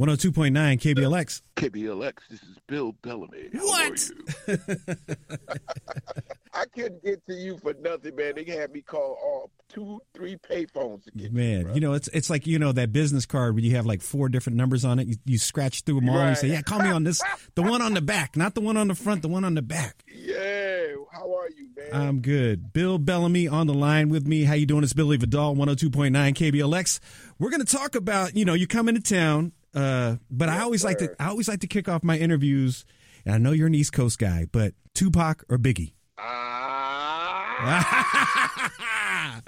102.9 KBLX. KBLX, this is Bill Bellamy. How What? are you? I couldn't get to you for nothing, man. They had me call all two, three payphones to get Man, you, you know, it's it's like, you know, that business card where you have like four different numbers on it. You, you scratch through them all and you say, yeah, call me on this, the one on the back, not the one on the front, the one on the back. Yeah, how are you, man? I'm good. Bill Bellamy on the line with me. How you doing? It's Billy Vidal, 102.9 KBLX. We're going to talk about, you know, you come into town, uh, but I Yes, always like to. I always like to kick off my interviews, and I know you're an East Coast guy, but Tupac or Biggie? Ah,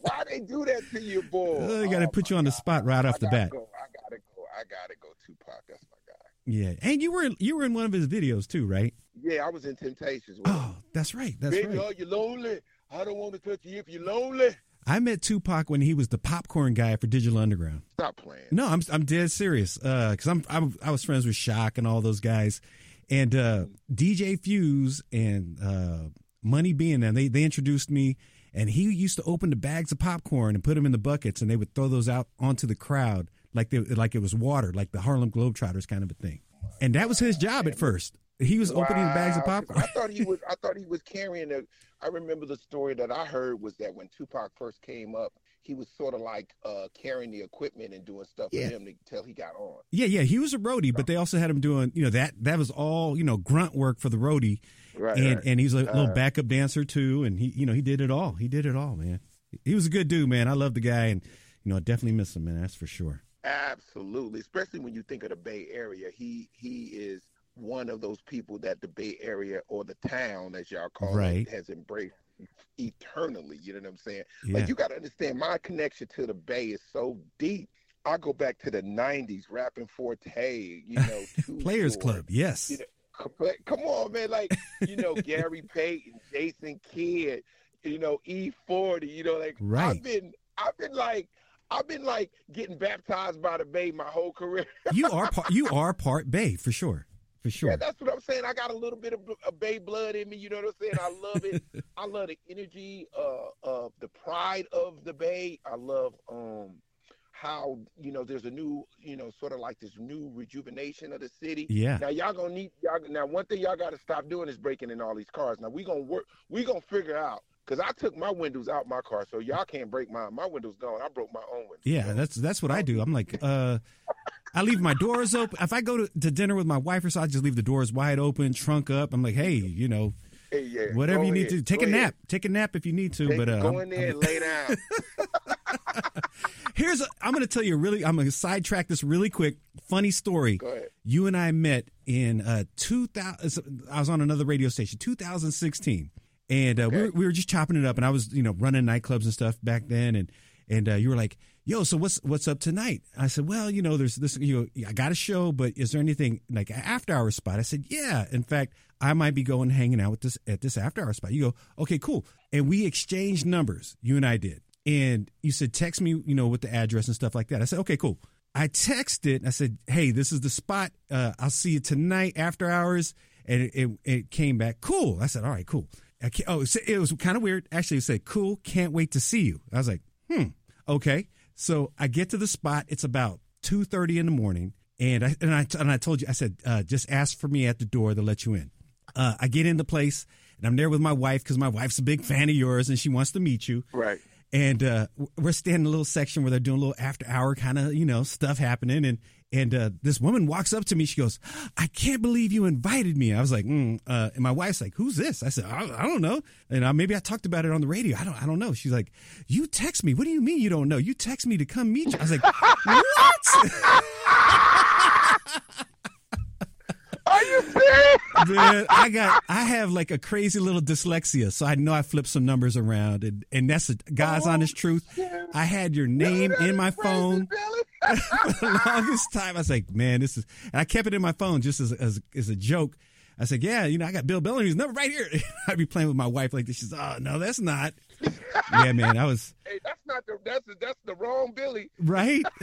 why they do that to you, boy? Oh, they gotta Oh, put you on the spot right off the bat. Go. I gotta go. I gotta go. Tupac, that's my guy. Yeah, and you were you were in one of his videos too, right? Yeah, I was in Temptations. Oh, that's right. That's Baby, right. are you lonely? I don't want to touch you if you're lonely. I met Tupac when he was the popcorn guy for Digital Underground. Stop playing. No, I'm I'm dead serious. Uh, cause I'm, I'm I was friends with Shock and all those guys, and uh, DJ Fuze and uh, Money B and. They they introduced me, and he used to open the bags of popcorn and put them in the buckets, and they would throw those out onto the crowd like they like it was water, like the Harlem Globetrotters kind of a thing. And that was his job at first. He was opening bags of Wow, 'cause popcorn. I thought he was. I thought he was carrying a. I remember the story that I heard was that when Tupac first came up, he was sort of like uh, carrying the equipment and doing stuff Yeah. for him until he got on. Yeah, yeah, he was a roadie, but they also had him doing, you know, that that was all, you know, grunt work for the roadie, Right. and right. and he's a little Uh, backup dancer too, and he, you know, he did it all. He did it all, man. He was a good dude, man. I love the guy, and you know, I definitely miss him, man. That's for sure. Absolutely, especially when you think of the Bay Area. He he is one of those people that the Bay Area or the town, as y'all call Right. it, has embraced eternally. You know what I'm saying? Yeah, Like you got to understand, my connection to the Bay is so deep. I go back to the '90s, Rappin' 4-Tay. You know, Players Short. Club, yes. You know, come- on, man! Like you know, Gary Payton, Jason Kidd, you know, E40. You know, like Right. I've been, I've been like, I've been like getting baptized by the Bay my whole career. you are part, you are part Bay for sure, for sure. Yeah, that's what I'm saying. I got a little bit of, of Bay blood in me. You know what I'm saying? I love it. I love the energy, uh, of the pride of the Bay. I love um how you know there's a new, you know, sort of like this new rejuvenation of the city. yeah, Now y'all gonna need y'all now one thing y'all gotta stop doing is breaking in all these cars. Now we gonna work we gonna figure out because I took my windows out my car, so y'all can't break mine. My windows gone. I broke my own windows. yeah. That's that's what I do. I'm like, uh, I leave my doors open. If I go to, to dinner with my wife or so, I just leave the doors wide open, trunk up. I'm like, hey, you know, Hey, yeah, whatever you need ahead. to take Go a ahead. nap. Take a nap if you need to. Take- but uh, go I'm- in there and lay down. Here's I'm going to tell you a really I'm going to sidetrack this really quick funny story. Go ahead. You and I met in uh 2000 I was on another radio station 2016 and uh, we, were, we were just chopping it up and I was you know running nightclubs and stuff back then and and uh, you were like yo so what's what's up tonight I said well you know there's this you know I got a show but is there anything like after hour spot I said yeah in fact I might be going hanging out with this at this after hour spot you go okay cool and we exchanged numbers you and I did and you said text me you know with the address and stuff like that I said okay cool I texted. I said, "Hey, this is the spot. Uh, I'll see you tonight after hours." And it, it, it came back cool. I said, "All right, cool." Oh, it was kind of weird. Actually, it said, "Cool, can't wait to see you." I was like, "Hmm, okay." So I get to the spot. It's about two thirty in the morning, and I and I and I told you, I said, uh, "Just ask for me at the door to let you in." Uh, I get in the place, and I'm there with my wife because my wife's a big fan of yours, and she wants to meet you Right. and uh, we're standing in a little section where they're doing a little after hour kind of you know stuff happening and and uh, this woman walks up to me. She goes i can't believe you invited me. I was like mm, uh, and my wife's like who's this? I said i, I don't know. And uh, maybe i talked about it on the radio. I don't i don't know. She's like you text me. What do you mean you don't know? You text me to come meet you. I was like what Are you serious? man i got i have like a crazy little dyslexia so i know i flipped some numbers around and and that's the god's oh, honest truth i had your name in my phone for the longest time. I was like, man, this is, and I kept it in my phone just as, as, as a joke. I said, yeah, you know, I got Bill Bellamy's number right here. I'd be playing with my wife like this. She's, oh, no, that's not. yeah, man, I was, Hey, that's not the that's the, that's the wrong Billy. right?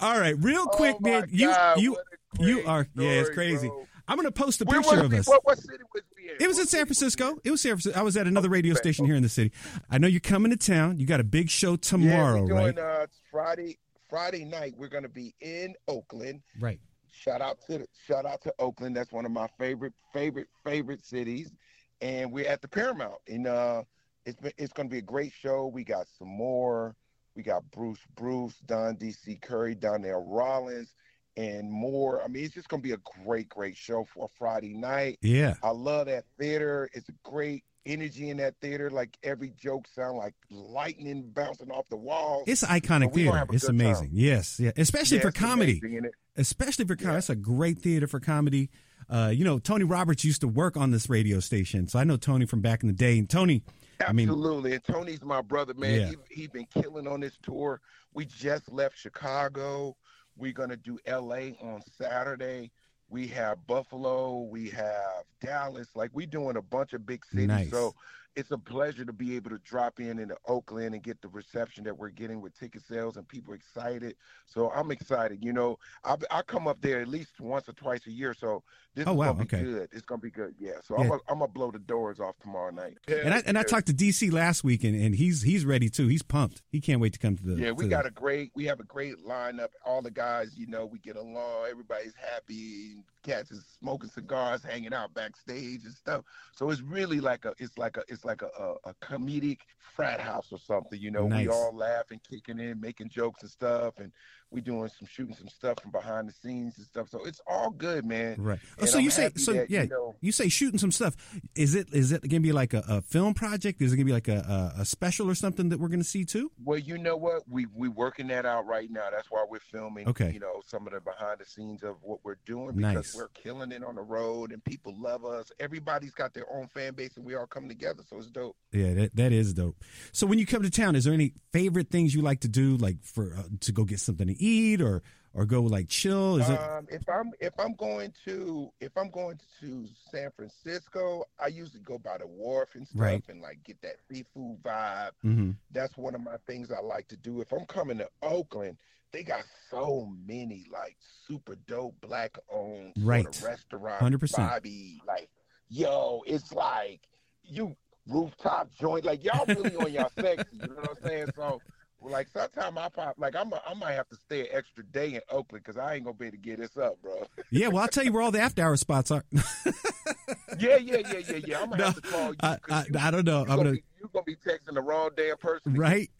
All right, real quick, oh man. You, God, you, you great are, yeah, it's crazy. bro. I'm going to post a Where picture of we- us. What, what city was we in? It was What in San Francisco. It was San Francisco. I was at another radio station here in the city. I know you're coming to town. You got a big show Yeah, tomorrow, we're doing right? uh, Friday Friday night we're going to be in Oakland. Right. Shout out to the, shout out to Oakland. That's one of my favorite favorite favorite cities, and we're at the Paramount. And uh, it's been, it's going to be a great show. We got Sommore. We got Bruce Bruce, Don DC Curry, Donnell Rawlings, and more. I mean, it's just going to be a great great show for a Friday night. Yeah. I love that theater. It's a great energy in that theater. Like every joke sound like lightning bouncing off the walls. It's iconic theater. It's amazing. time. Yes, yeah. Especially Yeah, for comedy. amazing, Especially for comedy. Yeah. It's a great theater for comedy. Uh, you know, Tony Roberts used to work on this radio station, so I know Tony from back in the day. And Tony, I mean- Absolutely. and Tony's my brother, man. Yeah. He he been killing on this tour. We just left Chicago. We're gonna do LA on Saturday. We have Buffalo. We have Dallas. Like we doing a bunch of big cities. Nice. So it's a pleasure to be able to drop in into Oakland and get the reception that we're getting with ticket sales and people excited. So I'm excited. You know, I I come up there at least once or twice a year. So this Oh, is wow, gonna be okay. good. It's gonna be good. Yeah. So Yeah. I'm gonna I'm gonna blow the doors off tomorrow night. and I and I talked to DC last week, and, and he's he's ready too. He's pumped. He can't wait to come to the. Yeah, we got the- a great. We have a great lineup. All the guys, you know, we get along. Everybody's happy. Cats is smoking cigars, hanging out backstage and stuff. So it's really like a. It's like a. It's like a, a, a comedic frat house or something. You know, Nice. we all laughing, kicking in, making jokes and stuff, and we doing some shooting some stuff from behind the scenes and stuff. So it's all good, man. Right. And so I'm you say so? that, yeah. you know- You say shooting some stuff. Is it is it gonna be like a, a film project? Is it gonna be like a, a, a special or something that we're gonna see too? Well, you know what? We we working that out right now. That's why we're filming. Okay. You know some of the behind the scenes of what we're doing because Nice. we're killing it on the road and people love us. Everybody's got their own fan base and we all come together. So it's dope. Yeah, that, that is dope. So when you come to town, is there any favorite things you like to do, like for uh, to go get something to eat or or go like chill? Is it Um, if I'm if I'm going to if I'm going to San Francisco, I usually go by the wharf and stuff Right. and like get that seafood vibe. Mhm. That's one of my things I like to do. If I'm coming to Oakland, they got so many like super dope black owned Right. sort of restaurant 100%. vibey. Like, yo, it's like you rooftop joint. Like y'all really on y'all sexy. You know what I'm saying? So. Like sometimes I pop like I'm a, I might have to stay an extra day in Oakland because I ain't gonna be able to get this up, bro. yeah? Well, I'll tell you where all the after hour spots are. yeah, yeah, yeah, yeah, yeah. I'm gonna No, have to call you. I, I, you- I don't know. I'm gonna gonna be, you gonna be texting the wrong damn person. right.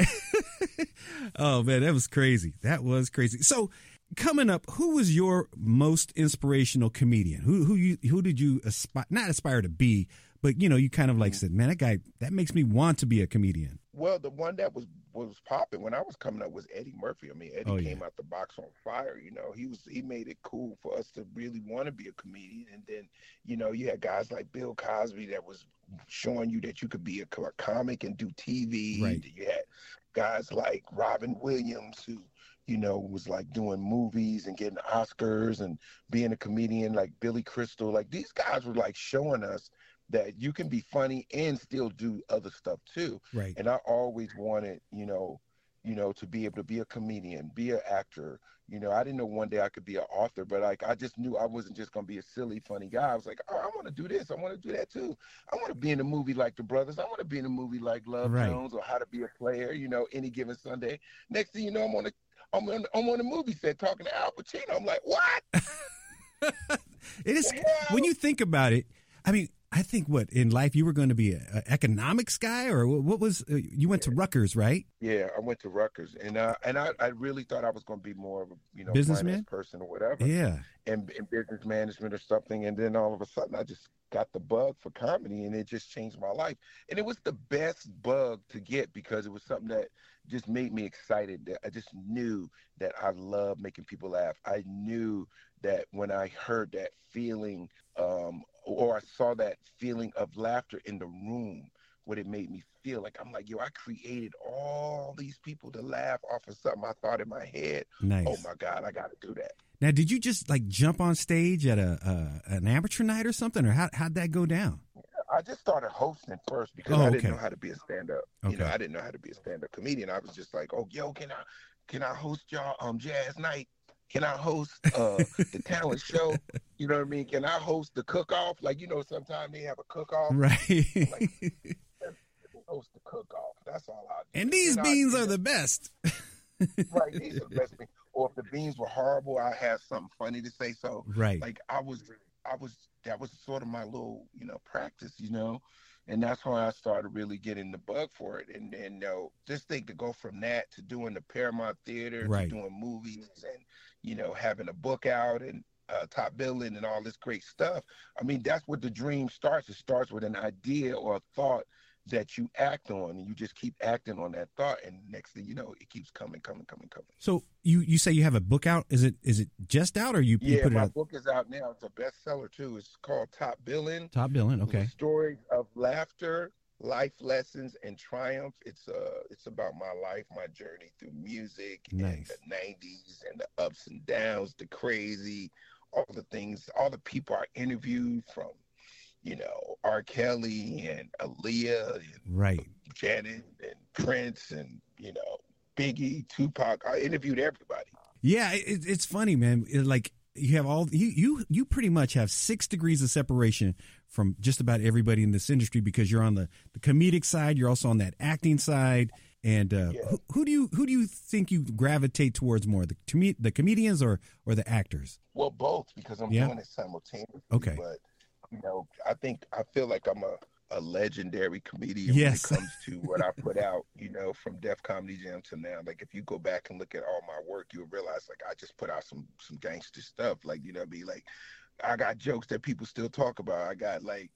oh man, that was crazy. That was crazy. So coming up, who was your most inspirational comedian? Who who you who did you aspire not aspire to be, but you know you kind of like mm-hmm. said, man, that guy that makes me want to be a comedian. Well, the one that was was popping when I was coming up was Eddie Murphy. I mean, Eddie Oh, yeah. came out the box on fire. You know, he was he made it cool for us to really want to be a comedian. And then, you know, you had guys like Bill Cosby that was showing you that you could be a, a comic and do TV. Right. You had guys like Robin Williams who you know, was like doing movies and getting Oscars and being a comedian like Billy Crystal. Like these guys were like showing us that you can be funny and still do other stuff too. Right. And I always wanted, you know, you know, to be able to be a comedian, be an actor. You know, I didn't know one day I could be an author, but like I just knew I wasn't just gonna be a silly, funny guy. I was like, oh, I want to do this. I want to do that too. I want to be in a movie like The Brothers. I want to be in a movie like Love Right. Jones or How to Be a Player. You know, any given Sunday. Next thing you know, I'm on a I'm on, I'm on a movie set talking to Al Pacino. I'm like, what? It is when you think about it. I mean, I think what in life you were going to be an economics guy, or what was uh, you went to Rutgers, right? Yeah, I went to Rutgers, and uh, and I, I really thought I was going to be more of a you know Businessman? person or whatever. Yeah, and, in business management or something and then all of a sudden i just got the bug for comedy and it just changed my life and it was the best bug to get because it was something that just made me excited that i just knew that i love making people laugh i knew that when i heard that feeling um, or i saw that feeling of laughter in the room what it made me feel like i'm like yo i created all these people to laugh off of something i thought in my head nice. oh my god i gotta do that Now, did you just like jump on stage at a uh, an amateur night or something, or how how'd that go down? I just started hosting first because Oh, I didn't know how to be a stand up. You know, I didn't know how to be a stand up comedian. I was just like, oh, yo, can I can I host y'all um jazz night? Can I host uh the talent show? You know what I mean? Can I host the cook off? Like you know, sometimes they have a cook off. Right. Host the cook off. That's all I do. and these I- beans are the best. right, these are the best beans. Or if the beans were horrible, I had something funny to say. So, right, like I was, I was, that was sort of my little, you know, practice, you know, and that's when I started really getting the bug for it. And then, you know, just think to go from that to doing the Paramount Theater, right. to doing movies, and you know, having a book out and uh, Top Billin' and all this great stuff. I mean, that's what the dream starts. It starts with an idea or a thought that you act on and you just keep acting on that thought and next thing you know it keeps coming coming coming coming. So you you say you have a book out? Is it is it just out or you, yeah you put my it out? book is out now. It's a bestseller too. It's called Top Billin'. Top Billin' okay. Stories of laughter life lessons and triumph it's uh it's about my life my journey through music nice. and the 90s and the ups and downs the crazy all the things all the people i interviewed from you know, R. Kelly and Aaliyah and right. Janet and Prince and, you know, Biggie, Tupac. I interviewed everybody. Yeah, it, it's funny, man. It, like you have all you you you pretty much have six degrees of separation from just about everybody in this industry because you're on the, the comedic side, you're also on that acting side. And uh, Yeah. who, who do you who do you think you gravitate towards more, the com- the comedians or or the actors? Well, both because I'm Yeah. doing it simultaneously. Okay. But you know, I think I feel like I'm a, a legendary comedian Yes. when it comes to what I put out, you know, from Def Comedy Jam to now. Like if you go back and look at all my work, you'll realize like I just put out some some gangster stuff. Like, you know, be like I got jokes that people still talk about. I got like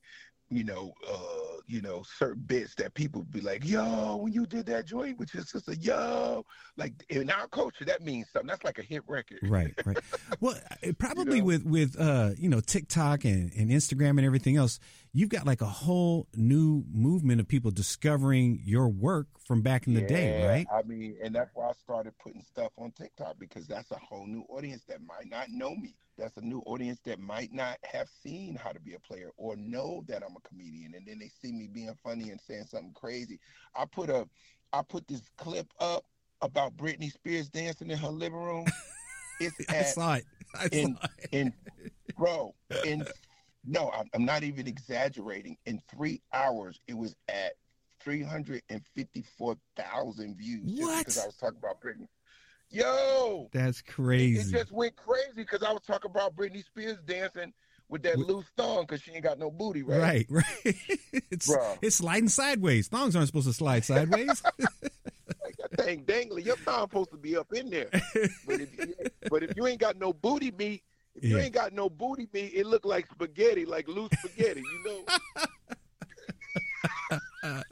you know, uh, you know, certain bits that people be like, yo, when you did that joint with your sister, yo, like in our culture, that means something. That's like a hit record. Right, right. well, probably know? with with uh, you know TikTok and, and Instagram and everything else, you've got like a whole new movement of people discovering your work from back in the day, right? I mean, and that's why I started putting stuff on TikTok because that's a whole new audience that might not know me. That's a new audience that might not have seen how to be a player or know that I'm a comedian, and then they see me being funny and saying something crazy. I put a, I put this clip up about Britney Spears dancing in her living room. It's I at saw it. I in it. in bro in no I'm, I'm not even exaggerating in three hours it was at 354,000 views just What? because I was talking about Britney yo That's it, crazy. it just went crazy because I was talking about Britney Spears dancing with that With- loose thong because she ain't got no booty right Right, right. it's Bruh. it's sliding sideways. Thongs aren't supposed to slide sideways. like that thing dangling your thong supposed to be up in there but if, you, but if you ain't got no booty meat if you ain't got no booty meat it look like spaghetti like loose spaghetti you know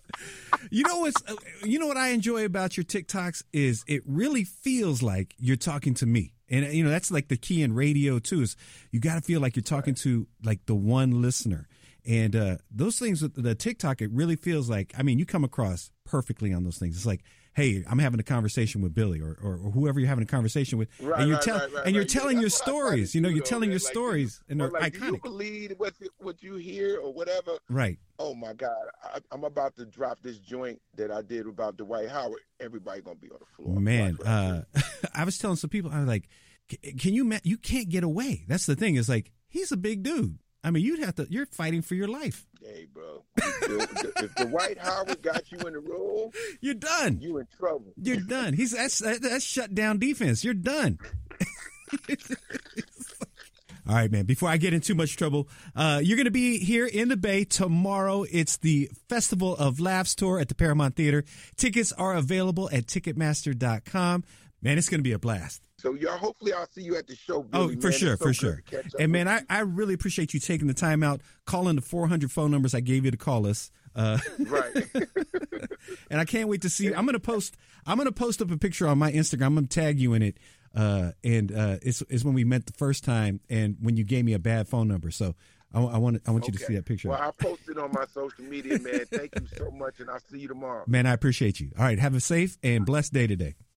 you know what's you know what I enjoy about your TikToks is it really feels like you're talking to me. And you know that's like the key in radio too is you got to feel like you're talking to like the one listener. And uh those things with the TikTok it really feels like I mean you come across perfectly on those things. It's like hey, I'm having a conversation with Billy or, or, or whoever you're having a conversation with, Right, and you're right, telling right, and you're right. Yeah, telling your that's what I try to stories. You know, you're telling your Like, stories, and they're like, do you iconic. believe what what you hear or whatever? Right. Oh my God, I, I'm about to drop this joint that I did about Dwight Howard. Everybody gonna be on the floor. Man, I uh, I was telling some people, I was like, "Can you? ma- You can't get away." That's the thing. Is like he's a big dude. I mean, you'd have to. You're fighting for your life. hey, bro, if, the- Dwight Howard got you in the room, You're done. you in trouble. You're done. He's that's that's shut down defense. You're done. All right, man. Before I get in too much trouble, uh, you're going to be here in the Bay tomorrow. It's the Festival of Laughs tour at the Paramount Theater. Tickets are available at Ticketmaster.com. Man, it's going to be a blast. So y'all, hopefully, I'll see you at the show. Oh, for man. sure, so for sure. to catch up And man, I, I really appreciate you taking the time out, calling the 400 phone numbers I gave you to call us. Uh, right. and I can't wait to see. I'm gonna post. I'm gonna post up a picture on my Instagram. I'm gonna tag you in it. Uh, and uh, it's it's when we met the first time, and when you gave me a bad phone number. So I, I want I want you to see that picture. Well, I posted on my social media, man. Thank you so much, and I'll see you tomorrow. Man, I appreciate you. All right, have a safe and blessed day today.